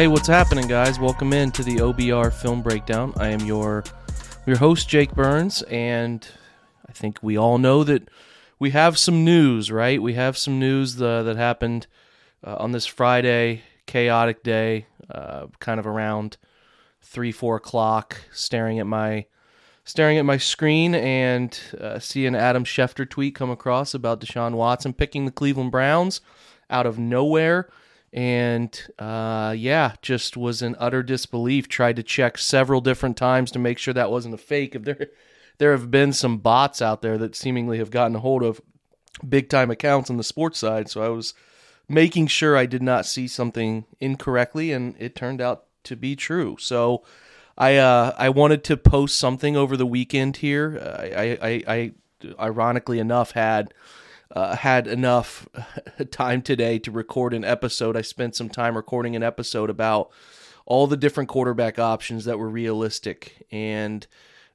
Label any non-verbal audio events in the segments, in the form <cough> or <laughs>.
Hey, what's happening, guys? Welcome in to the OBR Film Breakdown. I am your your host, Jake Burns, and I think we all know that we have some news, right? We have some news uh, that happened uh, on this Friday, chaotic day, uh, kind of around three, four o'clock, staring at my staring at my screen and uh, seeing Adam Schefter tweet come across about Deshaun Watson picking the Cleveland Browns out of nowhere and uh, yeah, just was in utter disbelief. Tried to check several different times to make sure that wasn't a fake. If there, <laughs> there have been some bots out there that seemingly have gotten a hold of big time accounts on the sports side, so I was making sure I did not see something incorrectly, and it turned out to be true. So. I uh, I wanted to post something over the weekend here. I, I, I ironically enough had uh, had enough <laughs> time today to record an episode. I spent some time recording an episode about all the different quarterback options that were realistic, and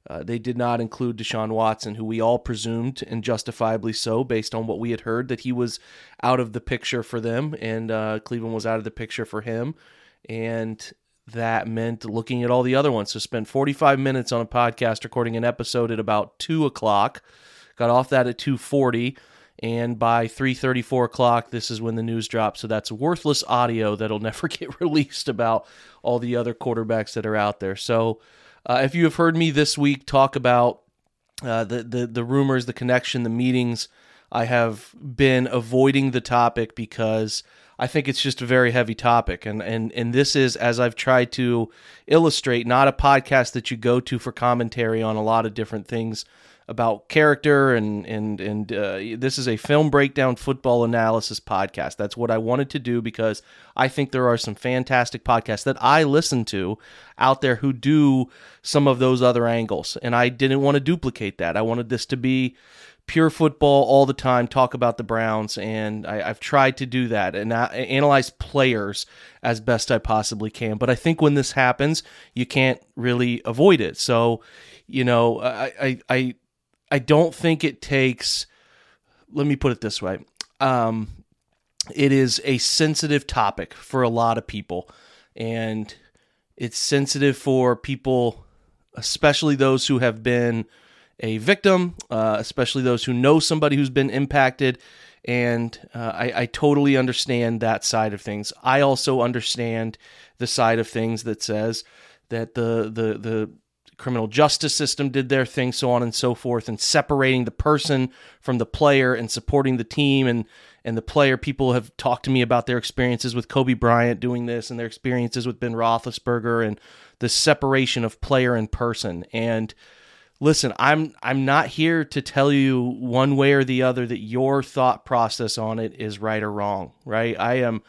uh, they did not include Deshaun Watson, who we all presumed, and justifiably so, based on what we had heard, that he was out of the picture for them, and uh, Cleveland was out of the picture for him. And that meant looking at all the other ones. So spent 45 minutes on a podcast recording an episode at about two o'clock. Got off that at 240 and by 3.34 o'clock this is when the news drops. So that's worthless audio that'll <laughs> never get released about all the other quarterbacks that are out there. So uh, if you have heard me this week talk about uh, the, the, the rumors the connection the meetings i have been avoiding the topic because I think it's just a very heavy topic, and and and this is as I've tried to illustrate, not a podcast that you go to for commentary on a lot of different things about character and and and uh, this is a film breakdown football analysis podcast. That's what I wanted to do because I think there are some fantastic podcasts that I listen to out there who do some of those other angles, and I didn't want to duplicate that. I wanted this to be pure football all the time, talk about the Browns, and I, have tried to do that and analyze players as best I possibly can. But I think when this happens, you can't really avoid it. So, you know, I I, I I don't think it takes. Let me put it this way. Um, it is a sensitive topic for a lot of people, and it's sensitive for people, especially those who have been a victim, uh, especially those who know somebody who's been impacted. And uh, I, I totally understand that side of things. I also understand the side of things that says that the the the criminal justice system did their thing, so on and so forth, and separating the person from the player and supporting the team and and the player. People have talked to me about their experiences with Kobe Bryant doing this and their experiences with Ben Roethlisberger and the separation of player and person. And listen, I'm I'm not here to tell you one way or the other that your thought process on it is right or wrong. Right? I am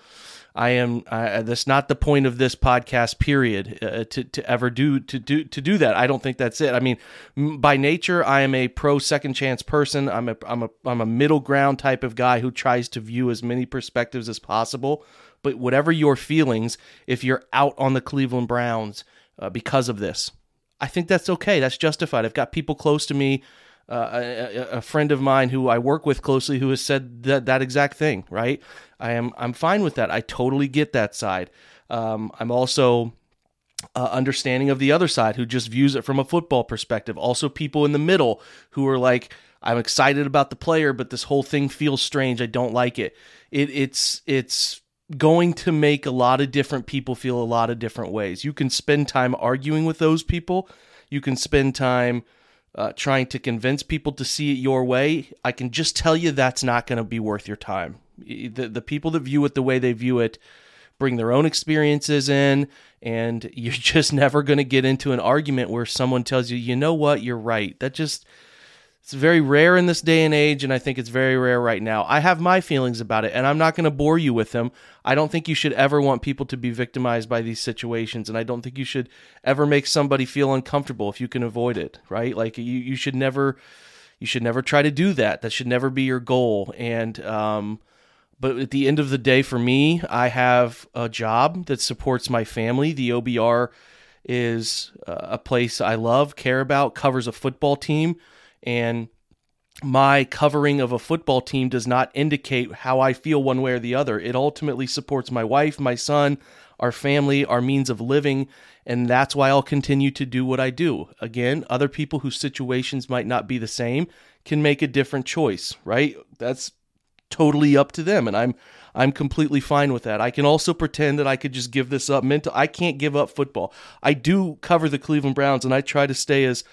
I am. Uh, that's not the point of this podcast. Period. Uh, to to ever do to do to do that. I don't think that's it. I mean, m- by nature, I am a pro second chance person. I'm a I'm a I'm a middle ground type of guy who tries to view as many perspectives as possible. But whatever your feelings, if you're out on the Cleveland Browns uh, because of this, I think that's okay. That's justified. I've got people close to me uh, a, a, friend of mine who I work with closely who has said that that exact thing. Right? I am I'm fine with that. I totally get that side. Um, I'm also uh, understanding of the other side who just views it from a football perspective. Also, people in the middle who are like, I'm excited about the player, but this whole thing feels strange. I don't like it. It it's it's going to make a lot of different people feel a lot of different ways. You can spend time arguing with those people. You can spend time uh, trying to convince people to see it your way, I can just tell you that's not going to be worth your time. The, the people that view it the way they view it bring their own experiences in, and <laughs> you're just never going to get into an argument where someone tells you, you know what, you're right. That just it's very rare in this day and age, and I think it's very rare right now. I have my feelings about it, and I'm not going to bore you with them. I don't think you should ever want people to be victimized by these situations, and I don't think you should ever make somebody feel uncomfortable if you can avoid it, right? Like you, you should never, you should never try to do that. That should never be your goal. And, um, but at the end of the day, for me, I have a job that supports my family. The OBR is uh, a place I love, care about, covers a football team and my covering of a football team does not indicate how I feel one way or the other. It ultimately supports my wife, my son, our family, our means of living, and that's why I'll continue to do what I do. Again, other people whose situations might not be the same can make a different choice, right? That's totally up to them and I'm I'm completely fine with that. I can also pretend that I could just give this up mental I can't give up football. I do cover the Cleveland Browns and I try to stay as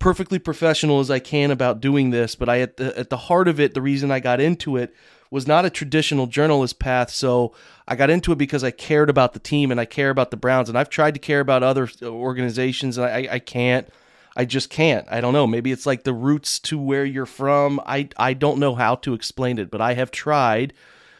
perfectly professional as I can about doing this, but I at the at the heart of it, the reason I got into it was not a traditional journalist path. So I got into it because I cared about the team and I care about the Browns, and I've tried to care about other organizations, and I, I can't. I just can't. I don't know. Maybe it's like the roots to where you're from. I I don't know how to explain it, but I have tried.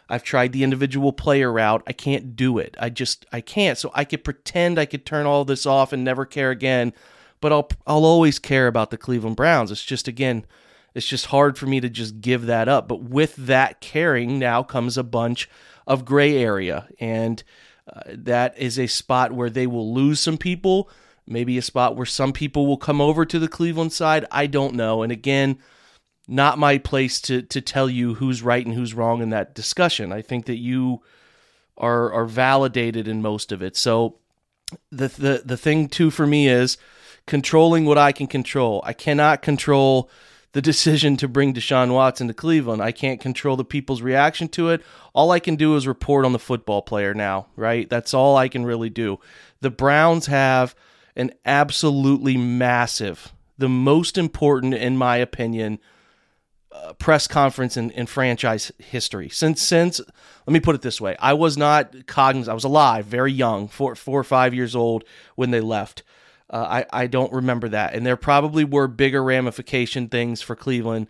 I've tried the individual player route. I can't do it. I just I can't. So I could pretend I could turn all this off and never care again but I'll I'll always care about the Cleveland Browns. It's just again, it's just hard for me to just give that up. But with that caring now comes a bunch of gray area, and uh, that is a spot where they will lose some people. Maybe a spot where some people will come over to the Cleveland side. I don't know. And again, not my place to to tell you who's right and who's wrong in that discussion. I think that you are are validated in most of it. So the the the thing too for me is controlling what I can control. I cannot control the decision to bring Deshaun Watson to Cleveland. I can't control the people's reaction to it. All I can do is report on the football player now, right? That's all I can really do. The Browns have an absolutely massive, the most important, in my opinion, uh, press conference in, in franchise history. Since since let me put it this way, I was not cognizant. I was alive, very young, four four or five years old when they left. Uh, I I don't remember that, and there probably were bigger ramification things for Cleveland.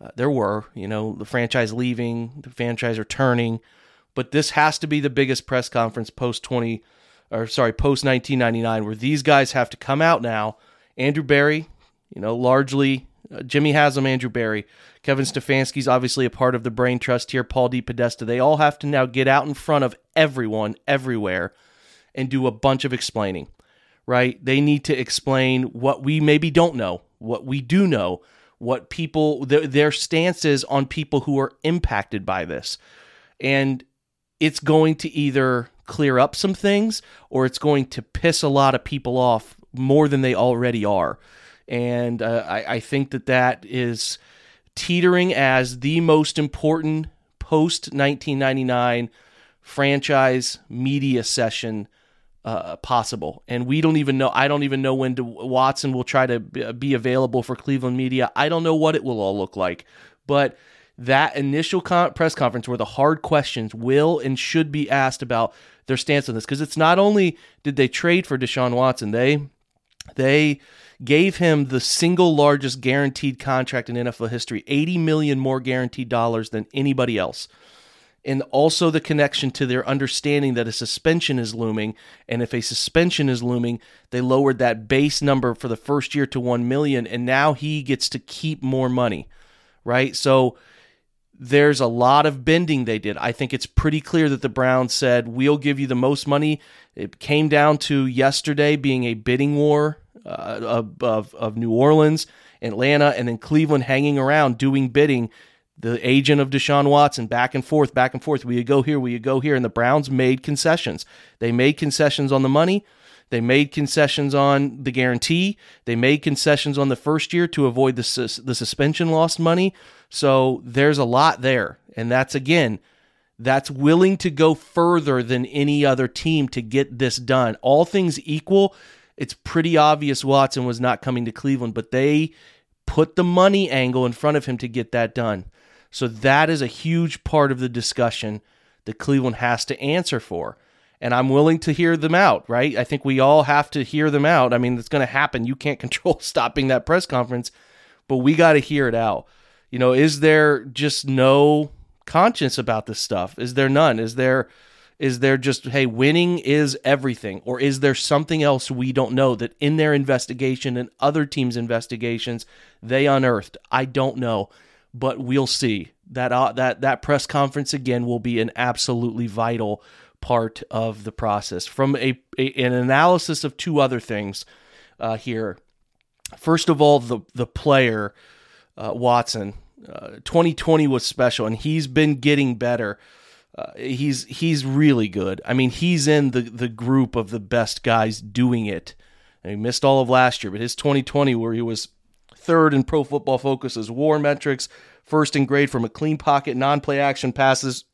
Uh, there were, you know, the franchise leaving, the franchise returning, but this has to be the biggest press conference post twenty, or sorry, post nineteen ninety nine, where these guys have to come out now. Andrew Berry, you know, largely uh, Jimmy Haslam, Andrew Berry, Kevin Stefanski's obviously a part of the brain trust here. Paul DePodesta, They all have to now get out in front of everyone, everywhere, and do a bunch of explaining right? They need to explain what we maybe don't know, what we do know, what people their, their stances on people who are impacted by this. And it's going to either clear up some things or it's going to piss a lot of people off more than they already are. And uh, I, I think that that is teetering as the most important post 1999 franchise media session uh, possible. And we don't even know. I don't even know when Watson will try to be available for Cleveland media. I don't know what it will all look like. But that initial con- press conference where the hard questions will and should be asked about their stance on this, because it's not only did they trade for Deshaun Watson, they they gave him the single largest guaranteed contract in NFL history, 80 million more guaranteed dollars than anybody else and also the connection to their understanding that a suspension is looming. And if a suspension is looming they lowered that base number for the first year to 1 million and now he gets to keep more money right? So there's a lot of bending they did. I think it's pretty clear that the browns said we'll give you the most money. It came down to yesterday being a bidding war uh, of, of, of new orleans atlanta and then cleveland hanging around doing bidding the agent of Deshaun Watson back and forth, back and forth. Will you go here? Will you go here? And the Browns made concessions. They made concessions on the money. They made concessions on the guarantee. They made concessions on the first year to avoid the, sus- the suspension lost money. So there's a lot there. And that's, again, that's willing to go further than any other team to get this done. All things equal, it's pretty obvious Watson was not coming to Cleveland, but they put the money angle in front of him to get that done. So that is a huge part of the discussion that Cleveland has to answer for. And I'm willing to hear them out, right? I think we all have to hear them out. I mean, it's going to happen. You can't <laughs> control stopping that press conference, but we got to hear it out. You know, is there just no conscience about this stuff? Is there none? Is there is there just hey, winning is everything or is there something else we don't know that in their investigation and other teams' investigations they unearthed? I don't know but we'll see. That uh, that that press conference again will be an absolutely vital part of the process. From a, a an analysis of two other things uh, here. First of all, the the player uh, Watson. Uh, 2020 was special, and he's been getting better. Uh, he's he's really good. I mean, he's in the the group of the best guys doing it. And he missed all of last year, but his 2020, where he was third in Pro Football Focus's WAR metrics, first in grade from a clean pocket, non-play action passes,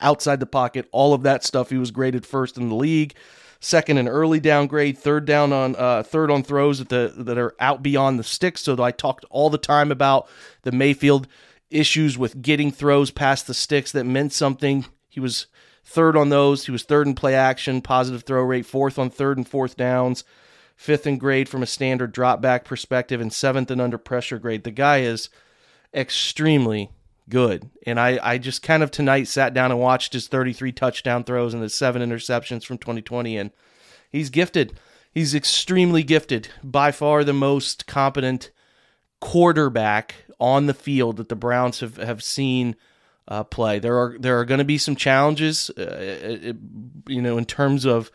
outside the pocket, all of that stuff. He was graded first in the league second in early down grade, third down on uh, third on throws that the that are out beyond the sticks. So I talked all the time about the Mayfield issues with getting throws past the sticks that meant something. He was third on those. He was third in play action, positive throw rate, fourth on third and fourth downs, fifth in grade from a standard drop back perspective, and seventh in under pressure grade. The guy is extremely good. And I, I just kind of tonight sat down and watched his 33 touchdown throws and the seven interceptions from 2020. And he's gifted. He's extremely gifted. By far the most competent quarterback on the field that the Browns have, have seen uh, play. There are there are going to be some challenges, uh, it, you know, in terms of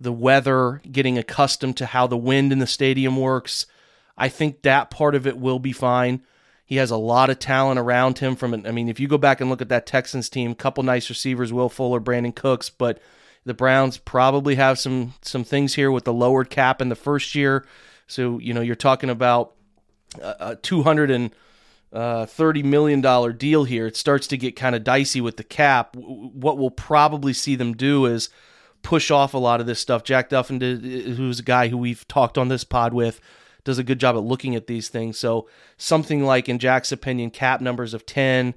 the weather, getting accustomed to how the wind in the stadium works. I think that part of it will be fine. He has a lot of talent around him. From I mean, if you go back and look at that Texans team, couple nice receivers, Will Fuller, Brandin Cooks, but the Browns probably have some some things here with the lowered cap in the first year. So you know you're talking about a two hundred and uh, thirty million dollar deal here. It starts to get kind of dicey with the cap. What we'll probably see them do is push off a lot of this stuff. Jack Duffin, who's a guy who we've talked on this pod with, does a good job at looking at these things. So something like, in Jack's opinion, cap numbers of 10,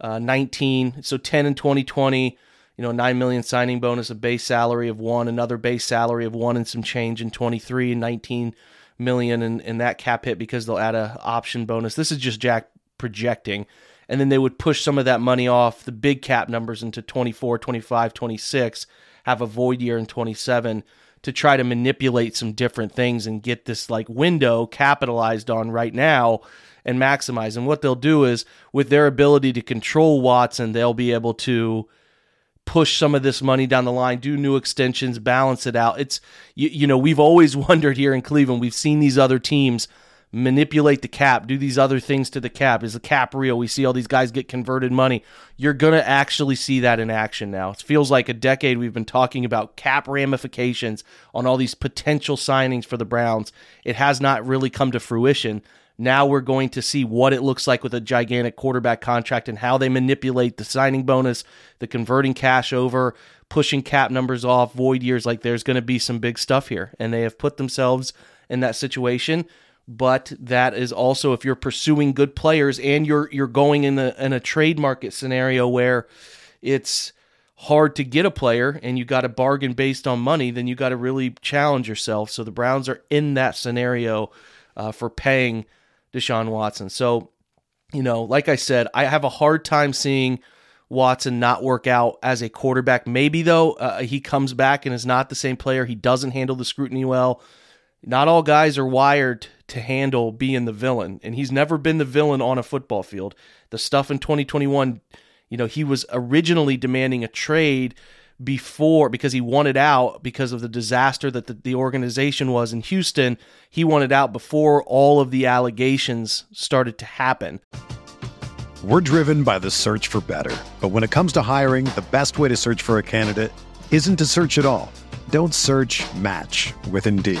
uh, 19. So 10 in 2020, you know, 9 million signing bonus, a base salary of one, another base salary of one and some change in 23 and 19 million in, in that cap hit because they'll add a option bonus. This is just Jack projecting. And then they would push some of that money off the big cap numbers into 24, 25, 26, have a void year in 27 to try to manipulate some different things and get this like window capitalized on right now and maximize. And what they'll do is with their ability to control Watson, they'll be able to push some of this money down the line, do new extensions, balance it out. It's you, you know, we've always <laughs> wondered here in Cleveland, we've seen these other teams manipulate the cap, do these other things to the cap. Is the cap real? We see all these guys get converted money. You're going to actually see that in action now. It feels like a decade we've been talking about cap ramifications on all these potential signings for the Browns. It has not really come to fruition. Now we're going to see what it looks like with a gigantic quarterback contract and how they manipulate the signing bonus, the converting cash over, pushing cap numbers off, void years. Like there's going to be some big stuff here. And they have put themselves in that situation but that is also if you're pursuing good players and you're you're going in a in a trade market scenario where it's hard to get a player and you got a bargain based on money, then you got to really challenge yourself. So the Browns are in that scenario uh, for paying Deshaun Watson. So, you know, like I said, I have a hard time seeing Watson not work out as a quarterback. Maybe though uh, he comes back and is not the same player. He doesn't handle the scrutiny well. Not all guys are wired to handle being the villain, and he's never been the villain on a football field. The stuff in 2021, you know, he was originally demanding a trade before because he wanted out because of the disaster that the, the organization was in Houston. He wanted out before all of the allegations started to happen. We're driven by the search for better. But when it comes to hiring, the best way to search for a candidate isn't to search at all. Don't search match with Indeed.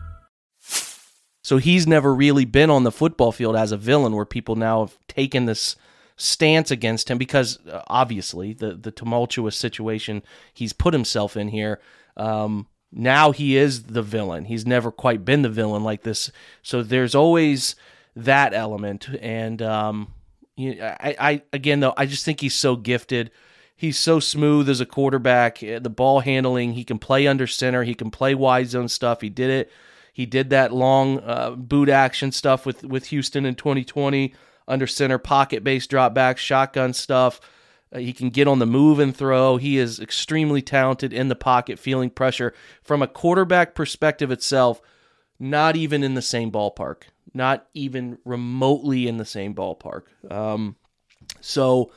So he's never really been on the football field as a villain where people now have taken this stance against him because uh, obviously the the tumultuous situation he's put himself in here um, now he is the villain. He's never quite been the villain like this. So there's always that element. And um, you I, I again though I just think he's so gifted. He's so smooth as a quarterback. The ball handling he can play under center. He can play wide zone stuff. He did it he did that long uh, boot action stuff with with Houston in 2020 under center, pocket based drop back, shotgun stuff. Uh, he can get on the move and throw. He is extremely talented in the pocket, feeling pressure. From a quarterback perspective itself, not even in the same ballpark, not even remotely in the same ballpark. Um, so,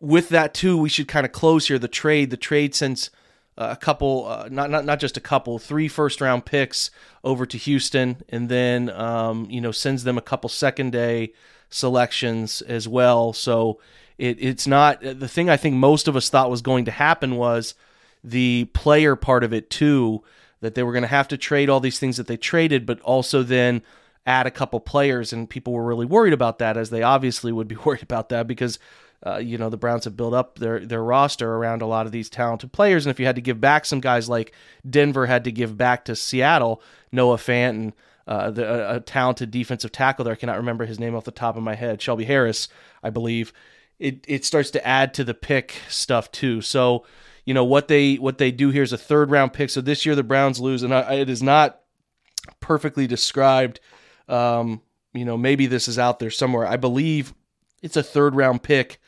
with that too, we should kind of close here the trade. The trade since a couple, uh, not not not just a couple, three first round picks over to Houston, and then um, you know sends them a couple second day selections as well. So it, it's not the thing I think most of us thought was going to happen was the player part of it too, that they were going to have to trade all these things that they traded, but also then add a couple players, and people were really worried about that, as they obviously would be <laughs> worried about that because uh, you know the Browns have built up their their roster around a lot of these talented players, and if you had to give back some guys like Denver had to give back to Seattle, Noah Fant and uh, the, a, talented defensive tackle there, I cannot remember his name off the top of my head, Shelby Harris, I believe. It it starts to add to the pick stuff too. So you know what they what they do here is a third round pick. So this year the Browns lose, and I, it is not perfectly described. Um, you know, maybe this is out there somewhere. I believe it's a third round pick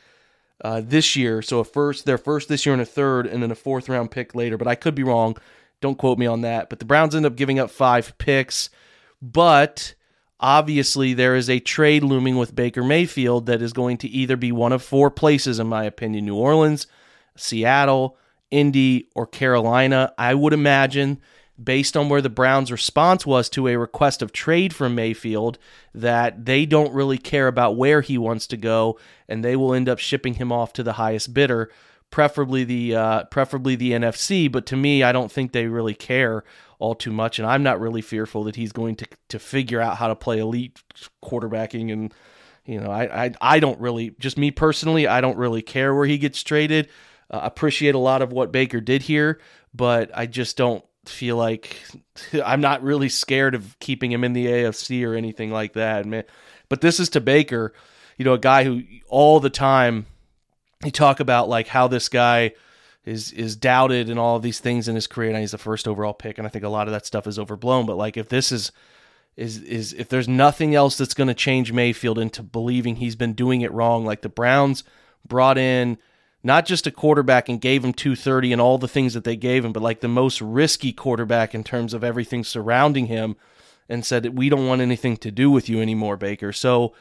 uh, this year. So a first, their first this year and a third, and then a fourth round pick later. But I could be wrong. Don't quote me on that. But the Browns end up giving up five picks. But obviously, there is a trade looming with Baker Mayfield that is going to either be one of four places, in my opinion New Orleans, Seattle, Indy, or Carolina. I would imagine based on where the Browns' response was to a request of trade from Mayfield, that they don't really care about where he wants to go, and they will end up shipping him off to the highest bidder, preferably the uh, preferably the NFC. But to me, I don't think they really care all too much, and I'm not really fearful that he's going to to figure out how to play elite quarterbacking and. You know, I, I I don't really just me personally. I don't really care where he gets traded. Uh, appreciate a lot of what Baker did here, but I just don't feel like <laughs> I'm not really scared of keeping him in the AFC or anything like that, man. But this is to Baker, you know, a guy who all the time you talk about like how this guy is is doubted and all of these things in his career, and he's the first overall pick, and I think a lot of that stuff is overblown. But like if this is is is if there's nothing else that's going to change Mayfield into believing he's been doing it wrong, like the Browns brought in not just a quarterback and gave him 230 and all the things that they gave him, but like the most risky quarterback in terms of everything surrounding him and said that we don't want anything to do with you anymore, Baker. So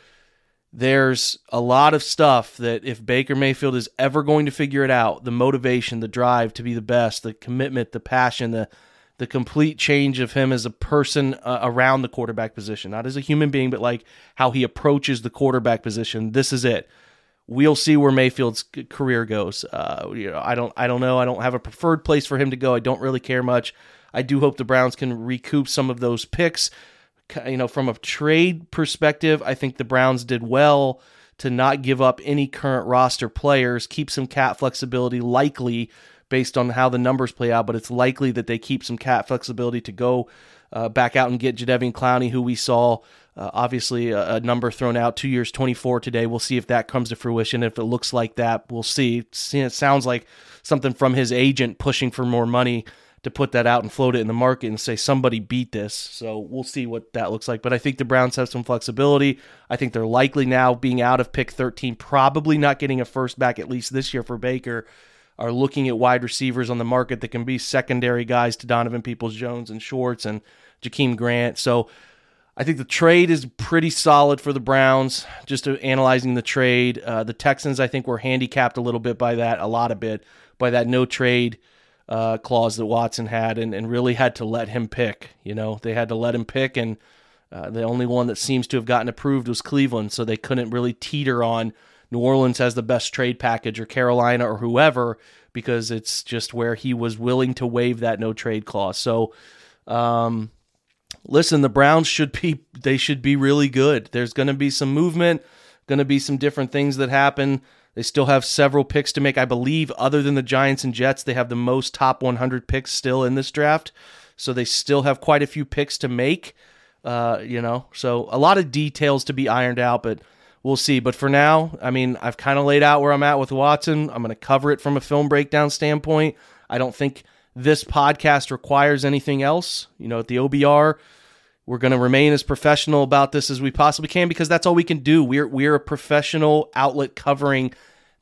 there's a lot of stuff that if Baker Mayfield is ever going to figure it out, the motivation, the drive to be the best, the commitment, the passion, the the complete change of him as a person uh, around the quarterback position, not as a human being, but like how he approaches the quarterback position. This is it we'll see where Mayfield's career goes. Uh, you know, I don't, I don't know. I don't have a preferred place for him to go. I don't really care much. I do hope the Browns can recoup some of those picks. You know, from a trade perspective, I think the Browns did well to not give up any current roster players, keep some cap flexibility, likely based on how the numbers play out, but it's likely that they keep some cap flexibility to go uh, back out and get Jadeveon Clowney, who we saw uh, obviously a, a, number thrown out two years 24 today. We'll see if that comes to fruition. If it looks like that we'll see. It sounds like something from his agent pushing for more money to put that out and float it in the market and say somebody beat this. So we'll see what that looks like. But i think the browns have some flexibility. I think they're likely now being out of pick 13 probably not getting a first back at least this year for baker are looking at wide receivers on the market that can be secondary guys to Donovan Peoples Jones and Schwartz and Jakeem Grant. So I think the trade is pretty solid for the Browns. Just analyzing the trade, uh, the Texans I think were handicapped a little bit by that, a lot of bit by that no trade uh, clause that Watson had, and, and really had to let him pick. You know, they had to let him pick, and uh, the only one that seems to have gotten approved was Cleveland, so they couldn't really teeter on New Orleans has the best trade package or Carolina or whoever because it's just where he was willing to waive that no trade clause. So, um, listen, the Browns should be they should be really good. There's going to be some movement, going to be some different things that happen. They still have several picks to make. I believe, other than the Giants and Jets, they have the most top 100 picks still in this draft. So they still have quite a few picks to make. Uh, you know, so a lot of details to be ironed out, but we'll see. But for now, I mean, I've kind of laid out where I'm at with Watson. I'm going to cover it from a film breakdown standpoint. I don't think this podcast requires anything else. You know, at the OBR, we're going to remain as professional about this as we possibly can because that's all we can do. We're we're a professional outlet covering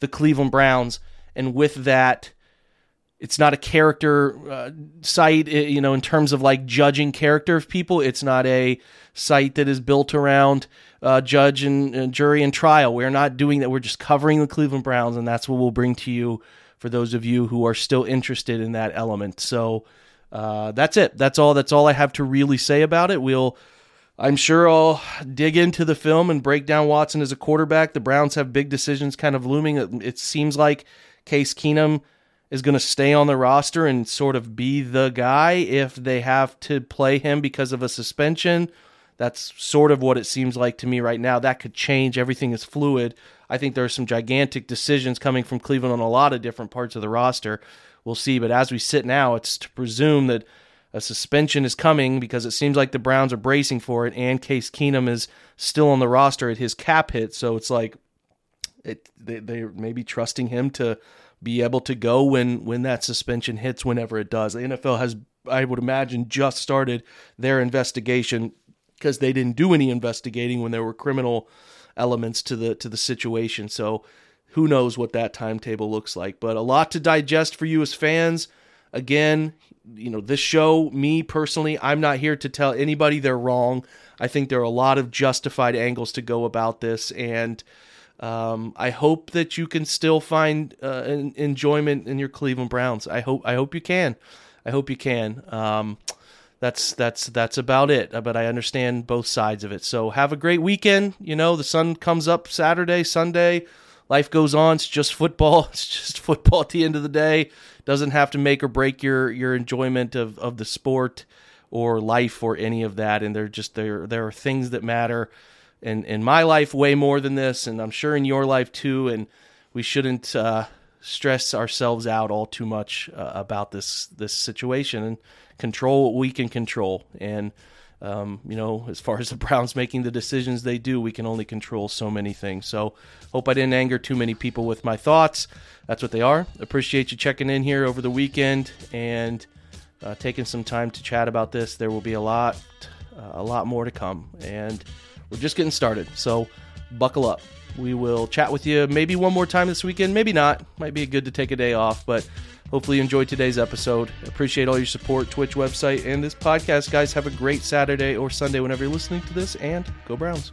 the Cleveland Browns, and with that, it's not a character uh, site. You know, in terms of like judging character of people, it's not a site that is built around uh, judge and jury and trial. We're not doing that. We're just covering the Cleveland Browns, and that's what we'll bring to you for those of you who are still interested in that element. So uh, that's it. That's all. That's all I have to really say about it. We'll. I'm sure I'll dig into the film and break down Watson as a quarterback. The Browns have big decisions kind of looming. It seems like Case Keenum is going to stay on the roster and sort of be the guy if they have to play him because of a suspension that's sort of what it seems like to me right now. That could change. Everything is fluid. I think there are some gigantic decisions coming from Cleveland on a lot of different parts of the roster. We'll see. But as we sit now, it's to presume that a suspension is coming because it seems like the Browns are bracing for it, and Case Keenum is still on the roster at his cap hit. So it's like it, they, they're maybe trusting him to be able to go when when that suspension hits, whenever it does. The NFL has, I would imagine, just started their investigation because they didn't do any investigating when there were criminal elements to the to the situation. So who knows what that timetable looks like, but a lot to digest for you as fans. Again, you know, this show, me personally, I'm not here to tell anybody they're wrong. I think there are a lot of justified angles to go about this, and um, I hope that you can still find uh, enjoyment in your Cleveland Browns. I hope I hope you can. I hope you can. Um, that's that's that's about it. But I understand both sides of it. So have a great weekend. You know, the sun comes up Saturday, Sunday. Life goes on. It's just football. <laughs> It's just football at the end of the day. Doesn't have to make or break your your enjoyment of, of the sport or life or any of that. And there just there there are things that matter in in my life way more than this, and I'm sure in your life too. And we shouldn't uh, stress ourselves out all too much uh, about this this situation. And control what we can control. And um, you know, as far as the Browns making the decisions they do, we can only control so many things. So, hope I didn't anger too many people with my thoughts. That's what they are. Appreciate you checking in here over the weekend and uh, taking some time to chat about this. There will be a lot, uh, a lot more to come, and we're just getting started. So, buckle up. We will chat with you maybe one more time this weekend, maybe not. Might be good to take a day off, but Hopefully, you enjoyed today's episode. Appreciate all your support, Twitch website, and this podcast. Guys, have a great Saturday or Sunday whenever you're listening to this, and go Browns.